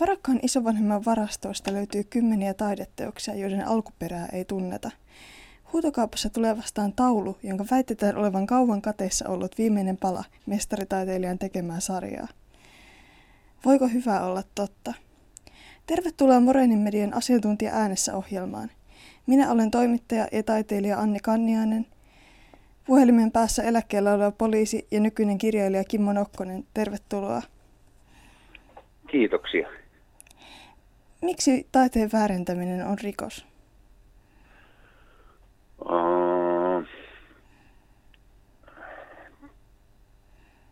Varakkaan isovanhemman varastoista löytyy kymmeniä taideteoksia, joiden alkuperää ei tunneta. Huutokaupassa tulee vastaan taulu, jonka väitetään olevan kauan kateissa ollut viimeinen pala mestaritaiteilijan tekemää sarjaa. Voiko hyvä olla totta? Tervetuloa Morenin median asiantuntija äänessä ohjelmaan. Minä olen toimittaja ja taiteilija Anni Kanniainen. Puhelimen päässä eläkkeellä oleva poliisi ja nykyinen kirjailija Kimmo Nokkonen, tervetuloa. Kiitoksia. Miksi taiteen väärentäminen on rikos? Uh,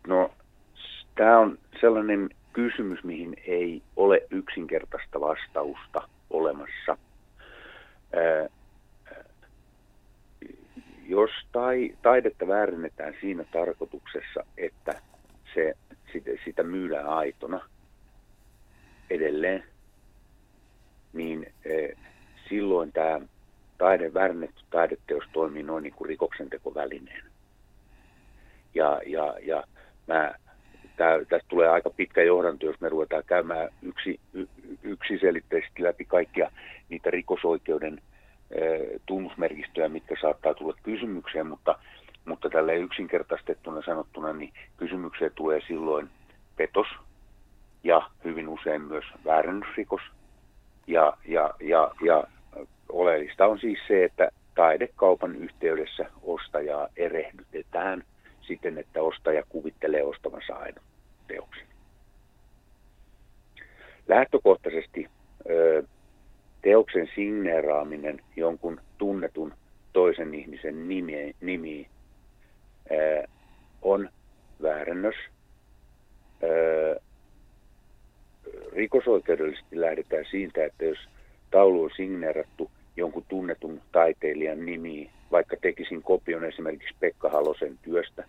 no, tämä on sellainen kysymys, mihin ei ole yksinkertaista vastausta olemassa. Uh, jos tai, taidetta väärennetään siinä tarkoituksessa, että se, sitä, sitä myydään aitona edelleen, niin eh, silloin tämä taide, väärennetty taideteos toimii noin niin kuin rikoksentekovälineen. Ja, ja, ja mä, tää, tästä tulee aika pitkä johdanto, jos me ruvetaan käymään yksi, y, yksiselitteisesti läpi kaikkia niitä rikosoikeuden tunnusmerkistöjä, mitkä saattaa tulla kysymykseen, mutta, mutta tälle yksinkertaistettuna sanottuna, niin kysymykseen tulee silloin petos ja hyvin usein myös väärennysrikos. Ja, ja, ja, ja oleellista on siis se, että taidekaupan yhteydessä ostajaa erehdytetään siten, että ostaja kuvittelee ostavansa aina teoksen. Lähtökohtaisesti teoksen signeeraaminen jonkun tunnetun toisen ihmisen nimi, nimi on väärännös. Ää, rikosoikeudellisesti lähdetään siitä, että jos taulu on signeerattu jonkun tunnetun taiteilijan nimi, vaikka tekisin kopion esimerkiksi Pekka Halosen työstä,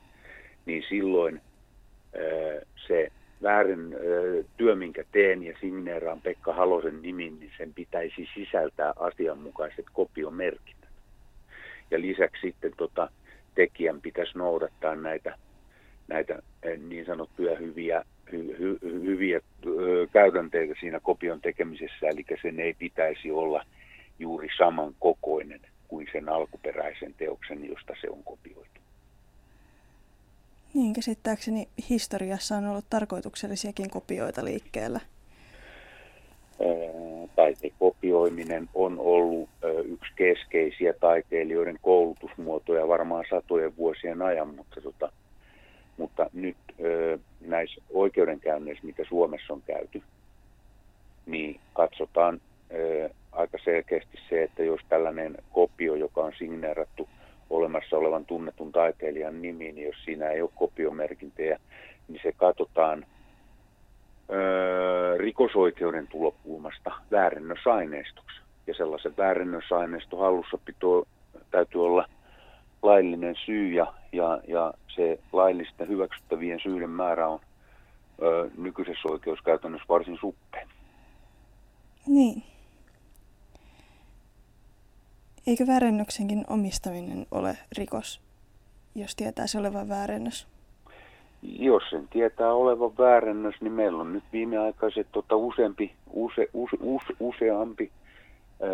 niin silloin ää, se väärin työ, minkä teen ja signeeraan Pekka Halosen nimin, niin sen pitäisi sisältää asianmukaiset kopiomerkinnät. Ja lisäksi sitten tota, tekijän pitäisi noudattaa näitä, näitä niin sanottuja hyviä, hy, hy, hyviä käytänteitä siinä kopion tekemisessä, eli sen ei pitäisi olla juuri saman kokoinen kuin sen alkuperäisen teoksen, josta se on kopioitu. Niin, käsittääkseni historiassa on ollut tarkoituksellisiakin kopioita liikkeellä. Taitekopioiminen on ollut yksi keskeisiä taiteilijoiden koulutusmuotoja varmaan satojen vuosien ajan, mutta, tota, mutta nyt näissä oikeudenkäynneissä, mitä Suomessa on käyty, niin katsotaan aika selkeästi se, että jos tällainen kopio, joka on signeerattu olemassa olevan tunnetun taiteilijan nimi, niin jos siinä ei ole kopiomerkintöjä, niin se katsotaan rikosoikeuden tulokulmasta väärennösaineistoksi. Ja sellaisen väärennösaineiston hallussapito täytyy olla laillinen syy ja, ja, ja se laillisten hyväksyttävien syiden määrä on ö, nykyisessä oikeuskäytännössä varsin suppea. Niin. Eikö väärennöksenkin omistaminen ole rikos, jos tietää se olevan väärennös? Jos sen tietää olevan väärennös, niin meillä on nyt viimeaikaiset tota, useampi, use, use, use, useampi ää,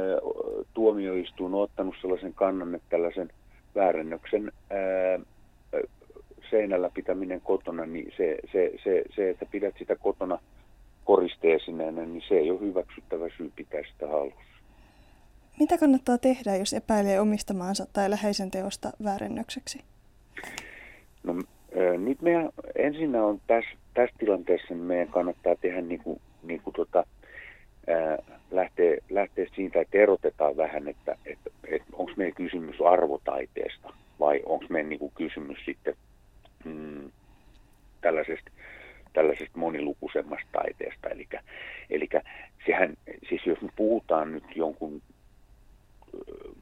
tuomioistuin ottanut sellaisen kannan, että tällaisen väärennöksen ää, seinällä pitäminen kotona, niin se, se, se, se, että pidät sitä kotona koristeesineenä, niin se ei ole hyväksyttävä syy pitää sitä halussa. Mitä kannattaa tehdä, jos epäilee omistamaansa tai läheisen teosta väärennökseksi? No, nyt meidän ensinnä on tässä, tässä tilanteessa, niin meidän kannattaa tehdä niin kuin, niin kuin tota, ää, lähteä, lähteä siitä, että erotetaan vähän, että, että, että onko meidän kysymys arvotaiteesta vai onko meidän niin kuin kysymys sitten mm, tällaisesta, tällaisesta monilukuisemmasta taiteesta. Eli, eli sehän, siis jos me puhutaan nyt jonkun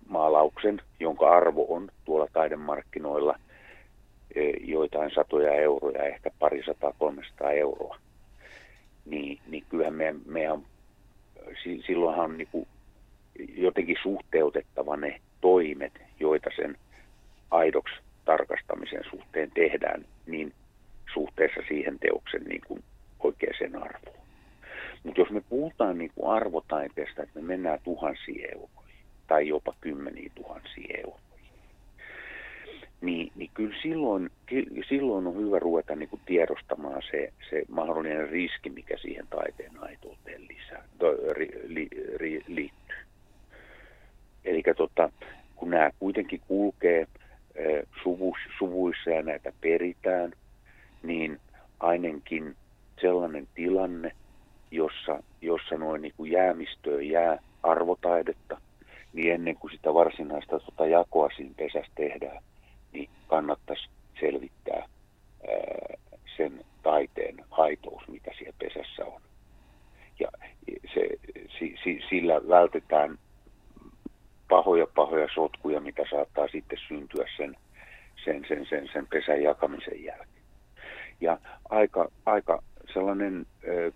maalauksen, jonka arvo on tuolla taidemarkkinoilla e, joitain satoja euroja, ehkä pari sataa, kolmesataa euroa, niin, niin kyllähän meidän, meidän silloinhan on niin kuin jotenkin suhteutettava ne toimet, joita sen aidoksi tarkastamisen suhteen tehdään, niin suhteessa siihen teoksen niin kuin oikeaan arvoon. Mutta jos me puhutaan niin kuin arvotaiteesta, että me mennään tuhansiin euroihin tai jopa kymmeniä tuhansia euroja, niin, niin kyllä silloin, silloin on hyvä ruveta niin kuin tiedostamaan se, se mahdollinen riski, mikä siihen taiteen aitouteen lisää, to, ri, li, ri, liittyy. Eli tota, kun nämä kuitenkin kulkee suvu, suvuissa ja näitä peritään, niin ainakin sellainen tilanne, jossa, jossa noin niin kuin jäämistöön jää arvotaidetta, niin ennen kuin sitä varsinaista tota jakoa siinä pesässä tehdään, niin kannattaisi selvittää ää, sen taiteen aitous, mitä siellä pesässä on. Ja se, si, si, sillä vältetään pahoja pahoja sotkuja, mitä saattaa sitten syntyä sen, sen, sen, sen, sen pesän jakamisen jälkeen. Ja aika, aika sellainen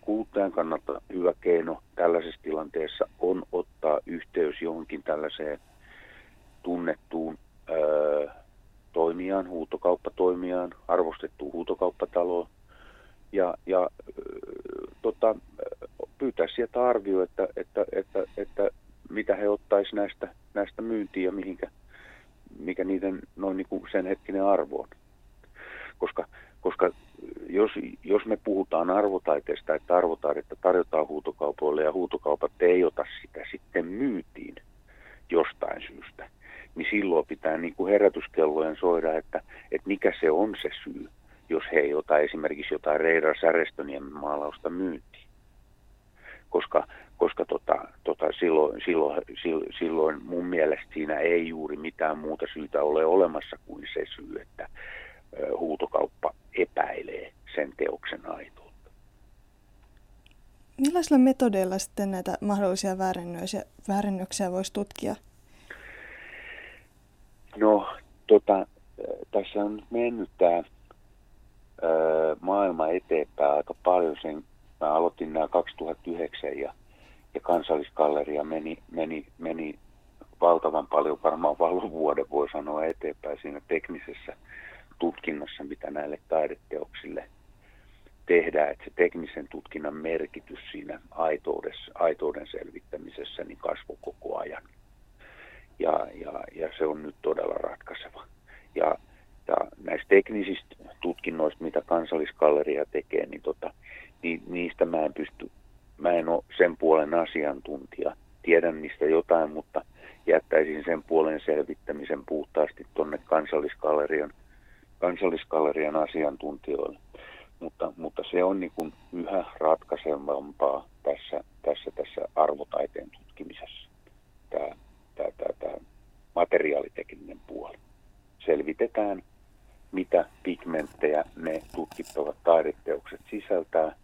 kuluttajan kannalta hyvä keino tällaisessa tilanteessa on ottaa yhteys johonkin tällaiseen tunnettuun toimijaan, huutokauppatoimijaan, arvostettuun huutokauppataloon ja, ja tota, pyytää sieltä arvio, että, että, että, että mitä he ottaisivat näistä, näistä myyntiin ja mihinkä, mikä niiden noin niin kuin sen hetkinen arvo on. Koska, koska jos, jos me puhutaan arvotaiteesta, että arvotaidetta tarjotaan huutokaupoille ja huutokaupat ei ota sitä sitten myytiin jostain syystä, niin silloin pitää niin kuin herätyskellojen soida, että, että mikä se on se syy, jos he ei ota esimerkiksi jotain Reira Särestöniemen maalausta myyntiin. Koska, koska tota, tota, silloin, silloin, silloin mun mielestä siinä ei juuri mitään muuta syytä ole olemassa kuin se syy, että huutokauppa epäilee sen teoksen aitoutta. Millaisilla metodeilla sitten näitä mahdollisia väärennöksiä voisi tutkia? No, tota, tässä on mennyt tämä maailma eteenpäin aika paljon. Sen, mä aloitin nämä 2009 ja, ja kansalliskalleria meni, meni, meni valtavan paljon, varmaan vuoden voi sanoa eteenpäin siinä teknisessä tutkinnassa, mitä näille taideteoksille tehdään, että se teknisen tutkinnan merkitys siinä aitouden selvittämisessä niin kasvoi koko ajan. Ja, ja, ja se on nyt todella ratkaiseva. Ja, ja näistä teknisistä tutkinnoista, mitä kansalliskalleria tekee, niin, tota, niin niistä mä en pysty, mä en ole sen puolen asiantuntija. Tiedän niistä jotain, mutta jättäisin sen puolen selvittämisen puhtaasti tuonne kansalliskallerian kansalliskallerian asiantuntijoille. Mutta, mutta se on niin kuin yhä ratkaisevampaa tässä, tässä, tässä arvotaiteen tutkimisessa, tämä, tämä, tämä, tämä materiaalitekninen puoli. Selvitetään, mitä pigmenttejä ne tutkittavat taideteokset sisältää,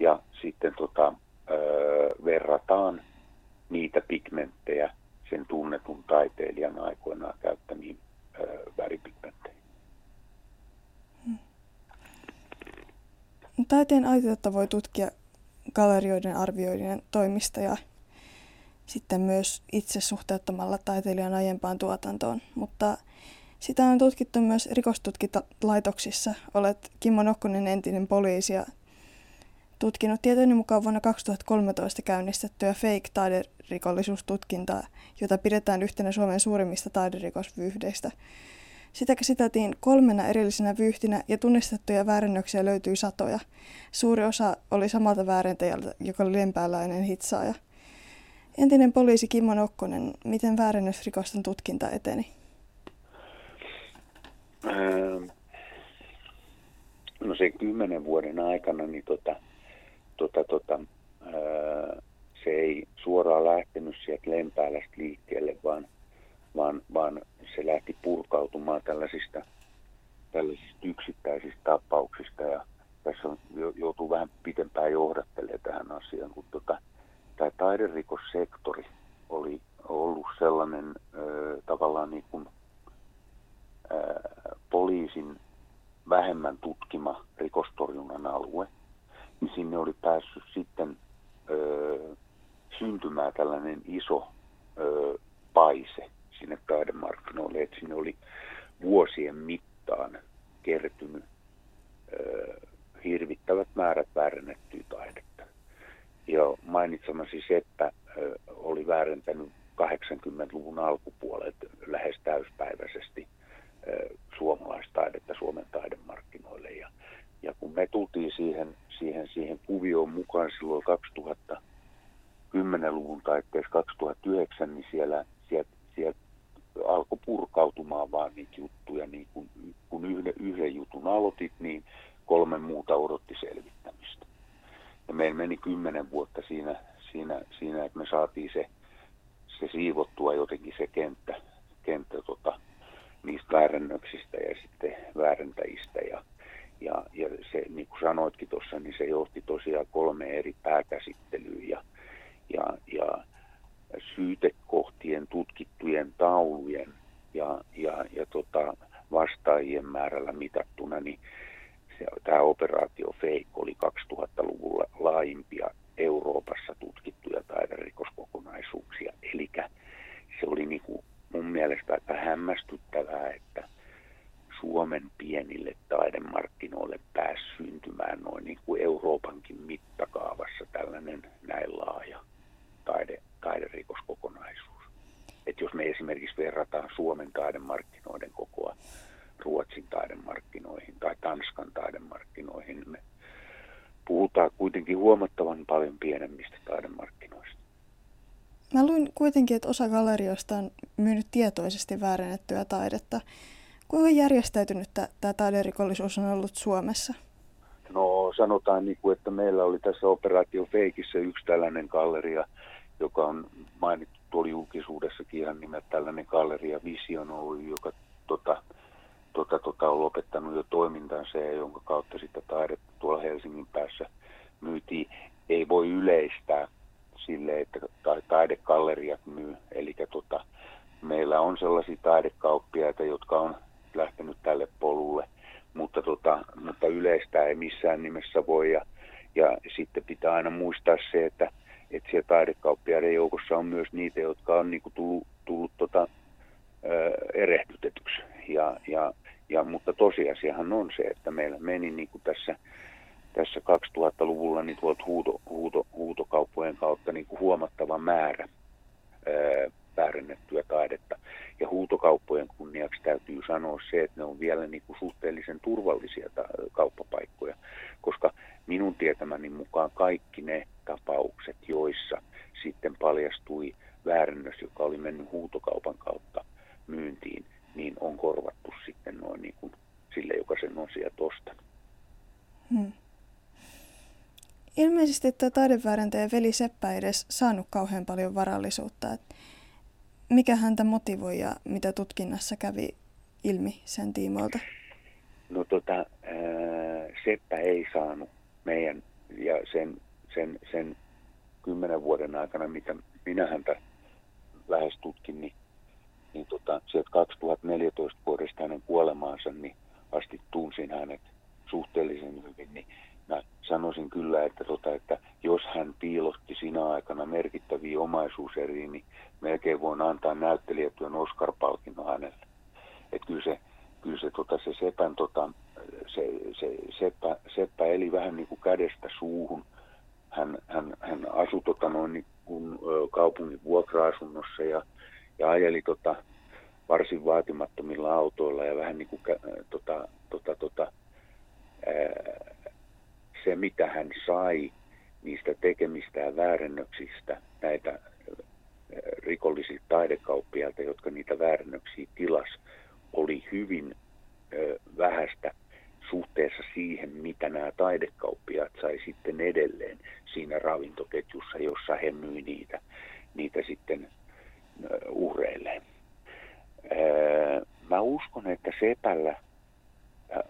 ja sitten tota, öö, verrataan niitä pigmenttejä sen tunnetun taiteilijan aikoinaan käyttämiin öö, väripigmentteihin. Taiteen aitiotta voi tutkia galerioiden arvioiden toimista ja sitten myös itse suhteuttamalla taiteilijan aiempaan tuotantoon, mutta sitä on tutkittu myös rikostutkintalaitoksissa. Olet Kimmo Nokkonen entinen poliisi ja tutkinut tietojeni mukaan vuonna 2013 käynnistettyä fake-taiderikollisuustutkintaa, jota pidetään yhtenä Suomen suurimmista taiderikosvyyhdeistä. Sitä käsiteltiin kolmena erillisenä vyyhtinä ja tunnistettuja väärennöksiä löytyi satoja. Suuri osa oli samalta väärentäjältä, joka oli lempääläinen hitsaaja. Entinen poliisi Kimmo Nokkonen, miten väärennösrikosten tutkinta eteni? Ähm, no sen kymmenen vuoden aikana niin tota, tota, tota, ää, se ei suoraan lähtenyt sieltä Lempäälästä liikkeelle, vaan, vaan, vaan se lähti purkautumaan tällaisista, tällaisista yksittäisistä tapauksista ja tässä on, joutuu vähän pitempään johdattelemaan tähän asiaan, kun tota, tämä taiderikossektori oli ollut sellainen ö, tavallaan niin kuin, ö, poliisin vähemmän tutkima rikostorjunnan alue, niin sinne oli päässyt sitten ö, syntymään tällainen iso ö, paise sinne taidemarkkinoille, että sinne oli vuosien mittaan kertynyt ö, hirvittävät määrät väärennettyä taidetta. Ja mainitsemasi Seppä oli väärentänyt 80-luvun alkupuolet lähes täyspäiväisesti suomalaistaidetta Suomen taidemarkkinoille. Ja, ja kun me tultiin siihen, siihen, siihen kuvioon mukaan silloin 2010-luvun taitteessa 2009, niin siellä, sieltä, sieltä alkoi purkautumaan vaan niitä juttuja, niin kun, kun yhden, yhden jutun aloitit, niin kolme muuta odotti selvittämistä. Ja meillä meni kymmenen vuotta siinä, siinä, siinä että me saatiin se, se siivottua jotenkin se kenttä, kenttä tota, niistä väärännöksistä ja sitten väärentäjistä. Ja, ja, ja se, niin kuin sanoitkin tuossa, niin se johti tosiaan kolme eri pääkäsittelyä ja, ja, ja syytekohtien tutkittujen taulujen ja, ja, ja tota, vastaajien määrällä mitattuna, niin se, tämä operaatio Fake oli 2000-luvulla laajimpia Euroopassa tutkittuja taiderikoskokonaisuuksia. Eli se oli niin kuin mun mielestä aika hämmästyttävää, että Suomen pienille taidemarkkinoille pääsi syntymään noin niin kuin Euroopankin mittakaavassa tällainen näin laaja taide, taiderikoskokonaisuus. Et jos me esimerkiksi verrataan Suomen taidemarkkinoiden kokoa Ruotsin taidemarkkinoihin tai Tanskan taidemarkkinoihin, me puhutaan kuitenkin huomattavan paljon pienemmistä taidemarkkinoista. Mä luin kuitenkin, että osa gallerioista on myynyt tietoisesti väärennettyä taidetta. Kuinka järjestäytynyt tämä taiderikollisuus on ollut Suomessa? No sanotaan, niin kuin, että meillä oli tässä Operaatio Feikissä yksi tällainen galleria, joka on mainittu tuolla julkisuudessakin ihan nimet tällainen galleria Vision Oy, joka tota, tota, tota, on lopettanut jo toimintansa ja jonka kautta sitä taidetta tuolla Helsingin päässä myytiin. Ei voi yleistää sille, että taidekalleriat myy. Eli tota, meillä on sellaisia taidekauppiaita, jotka on lähtenyt tälle polulle, mutta, tota, mutta yleistä ei missään nimessä voi. Ja, ja sitten pitää aina muistaa se, että, että siellä taidekauppiaiden joukossa on myös niitä, jotka on niin kuin tullut, tullut tota, erehdytetyksi. Ja, ja, ja, mutta tosiasiahan on se, että meillä meni niin kuin tässä tässä 2000-luvulla niin tuolta huuto, huuto, huutokauppojen kautta niin kuin huomattava määrä ää, väärennettyä taidetta. Ja huutokauppojen kunniaksi täytyy sanoa se, että ne on vielä niin kuin suhteellisen turvallisia ta- kauppapaikkoja, koska minun tietämäni mukaan kaikki ne tapaukset, joissa sitten paljastui väärennös, joka oli mennyt huutokaupan kautta myyntiin, niin on korvattu sitten noin niin kuin sille, joka sen on sieltä ostanut. Hmm. Ilmeisesti tämä taideväärentäjä veli Seppä ei edes saanut kauhean paljon varallisuutta. Et mikä häntä motivoi ja mitä tutkinnassa kävi ilmi sen tiimoilta? No tota, ää, Seppä ei saanut meidän ja sen, sen, sen kymmenen vuoden aikana, mitä minä häntä lähes tutkin, niin, niin tota, sieltä 2014 vuodesta hänen kuolemaansa, niin asti tunsin hänet suhteellisen hyvin, niin mä sanoisin kyllä, että, tota, että jos hän piilotti sinä aikana merkittäviä omaisuuseriä, niin melkein voin antaa näyttelijätyön Oscar-palkinnon hänelle. Että kyllä se, kyllä se, tota, se Sepän, tota, se, se Seppä, Seppä, eli vähän niin kuin kädestä suuhun. Hän, hän, hän asui tota, noin niin kuin, kaupungin vuokra-asunnossa ja, ja ajeli tota, varsin vaatimattomilla autoilla ja vähän niin kuin tota, tota, tota, ää, se, mitä hän sai niistä tekemistään väärennöksistä näitä äh, rikollisia taidekauppiailta, jotka niitä väärennöksiä tilas, oli hyvin ö, vähäistä suhteessa siihen, mitä nämä taidekauppiaat sai sitten edelleen siinä ravintoketjussa, jossa he myi niitä, niitä sitten Ö, mä uskon, että Sepällä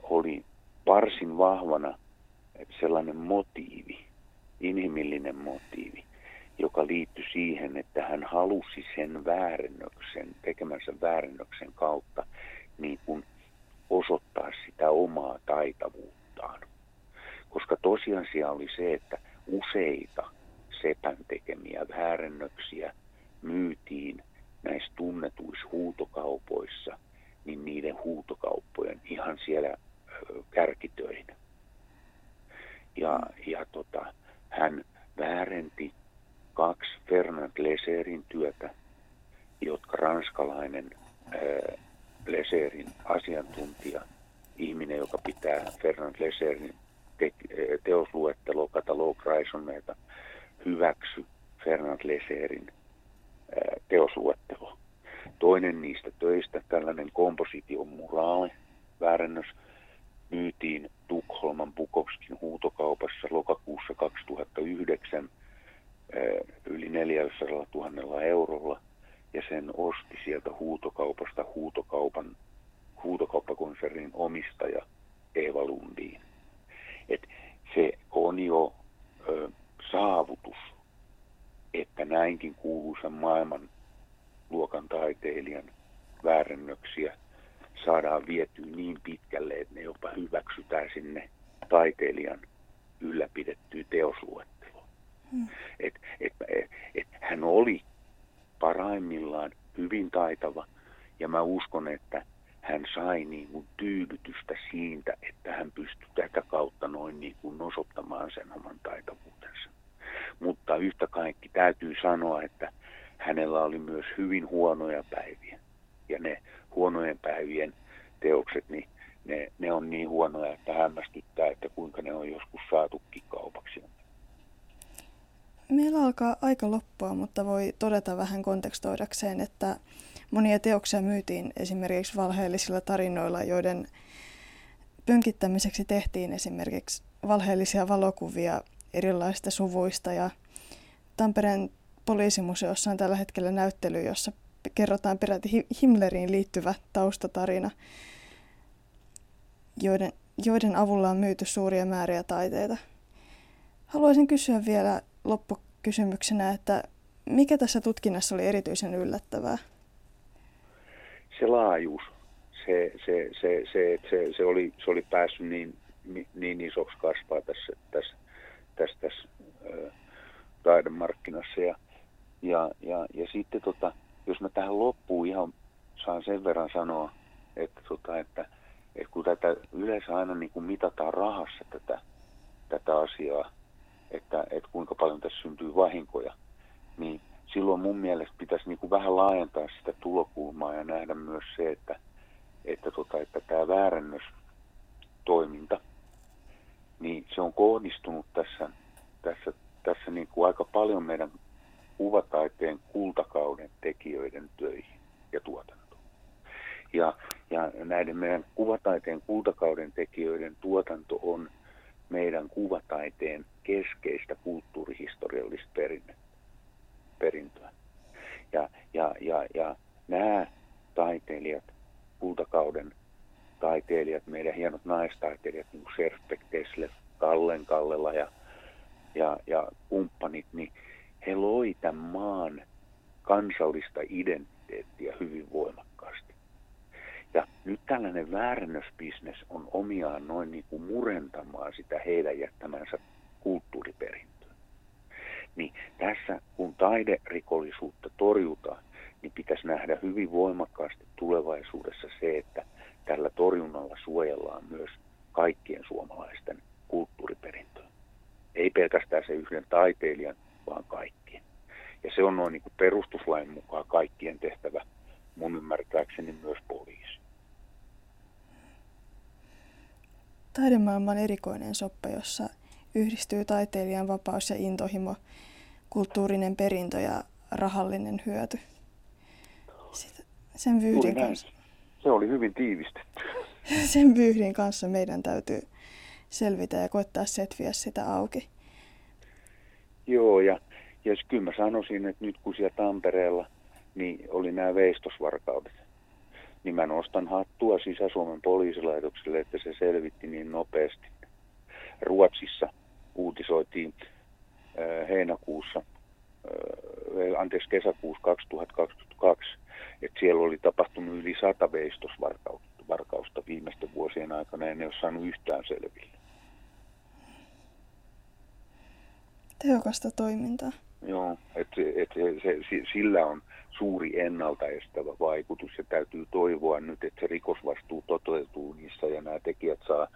oli varsin vahvana sellainen motiivi, inhimillinen motiivi, joka liittyi siihen, että hän halusi sen väärennöksen, tekemänsä väärennöksen kautta niin kuin osoittaa sitä omaa taitavuuttaan. Koska tosiasia oli se, että useita sepän tekemiä väärennöksiä myytiin näissä tunnetuissa huutokaupoissa, niin niiden huutokauppojen ihan siellä kärkitöinä ja, ja tota, hän väärensi kaksi Fernand Leserin työtä, jotka ranskalainen ää, Leserin asiantuntija, ihminen, joka pitää Fernand Leserin te, teosluettelo, katalog hyväksy Fernand Leserin teosluettelo. Toinen niistä töistä, tällainen komposition muraali, väärennös, myytiin Tukholman Bukowskin huutokaupassa lokakuussa 2009 yli 400 000 eurolla ja sen osti sieltä huutokaupasta huutokaupan, huutokauppakonsernin omistaja Eva Lundiin. Et se on jo ö, saavutus, että näinkin kuuluisan maailman luokan taiteilijan väärennöksiä saadaan vietyä niin pitkälle, että ne jopa hyväksytään sinne taiteilijan ylläpidettyä teosluetteloon. Hmm. Et, et, et, et hän oli parhaimmillaan hyvin taitava ja mä uskon, että hän sai niin kuin tyydytystä siitä, että hän pystyi tätä kautta noin niin kuin osoittamaan sen oman taitavuutensa. Mutta yhtä kaikki täytyy sanoa, että hänellä oli myös hyvin huonoja päiviä. Ja ne huonojen päivien teokset, niin ne, ne on niin huonoja, että hämmästyttää, että kuinka ne on joskus saatukin kaupaksi. Meillä alkaa aika loppua, mutta voi todeta vähän kontekstoidakseen, että monia teoksia myytiin esimerkiksi valheellisilla tarinoilla, joiden pönkittämiseksi tehtiin esimerkiksi valheellisia valokuvia erilaisista suvuista ja Tampereen poliisimuseossa on tällä hetkellä näyttely, jossa kerrotaan peräti Himmleriin liittyvä taustatarina, joiden, joiden avulla on myyty suuria määriä taiteita. Haluaisin kysyä vielä loppukysymyksenä, että mikä tässä tutkinnassa oli erityisen yllättävää? Se laajuus. Se, se, se, se, se, se, oli, se oli päässyt niin, niin isoksi kasvaa tässä, tässä, tässä, tässä taidemarkkinassa. Ja, ja, ja, ja sitten tota, jos mä tähän loppuun ihan saan sen verran sanoa, että, tota, että, että kun tätä yleensä aina niin kuin mitataan rahassa tätä, tätä asiaa, että, että kuinka paljon tässä syntyy vahinkoja, niin silloin mun mielestä pitäisi niin kuin vähän laajentaa sitä tulokulmaa ja nähdä myös se, että, että, tota, että tämä väärännöstoiminta, niin se on kohdistunut tässä, tässä, tässä niin kuin aika paljon meidän kuvataiteen kultakauden tekijöiden töihin ja tuotantoon. Ja, ja näiden meidän kuvataiteen kultakauden tekijöiden tuotanto on meidän kuvataiteen keskeistä kulttuurihistoriallista perintöä. Ja, ja, ja, ja nämä taiteilijat, kultakauden taiteilijat, meidän hienot naistaiteilijat, niin kuin Serpek Tesle, Kallen Kallela ja, ja, ja kumppanit, niin he loi tämän maan kansallista identiteettiä hyvin voimakkaasti. Ja nyt tällainen väärännösbisnes on omiaan noin niin kuin murentamaan sitä heidän jättämänsä kulttuuriperintöä. Niin tässä, kun taiderikollisuutta torjutaan, niin pitäisi nähdä hyvin voimakkaasti tulevaisuudessa se, että tällä torjunnalla suojellaan myös kaikkien suomalaisten. Ei pelkästään se yhden taiteilijan, vaan kaikkien. Ja se on noin niin kuin perustuslain mukaan kaikkien tehtävä, mun ymmärtääkseni myös poliisi. Taidemaailma on erikoinen soppa, jossa yhdistyy taiteilijan vapaus ja intohimo, kulttuurinen perintö ja rahallinen hyöty. Sitä, sen vyyhdin kanssa. Se oli hyvin tiivistetty. Sen vyyhdin kanssa meidän täytyy selvitä ja koettaa setviä sitä auki. Joo, ja, ja kyllä mä sanoisin, että nyt kun siellä Tampereella niin oli nämä veistosvarkaudet, niin mä nostan hattua Sisä-Suomen poliisilaitokselle, että se selvitti niin nopeasti. Ruotsissa uutisoitiin äh, heinäkuussa, äh, anteeksi kesäkuussa 2022, että siellä oli tapahtunut yli sata veistosvarkausta viimeisten vuosien aikana ei ole saanut yhtään selville. Tehokasta toimintaa. Joo, että et se, se, sillä on suuri ennaltaestävä vaikutus ja täytyy toivoa nyt, että se rikosvastuu toteutuu niissä ja nämä tekijät saa,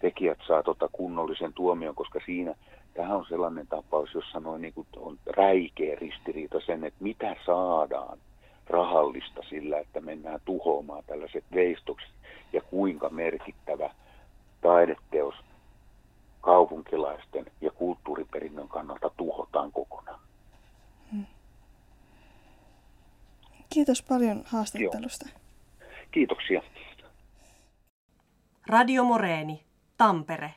tekijät saa tota kunnollisen tuomion, koska siinä tähän on sellainen tapaus, jossa noin niin kuin on räikeä ristiriita sen, että mitä saadaan rahallista sillä, että mennään tuhoamaan tällaiset veistokset ja kuinka merkittävä taideteos kaupunkilaisten ja kulttuuriperinnön kannalta tuhotaan kokonaan. Hmm. Kiitos paljon haastattelusta. Joo. Kiitoksia. Radio Moreeni, Tampere.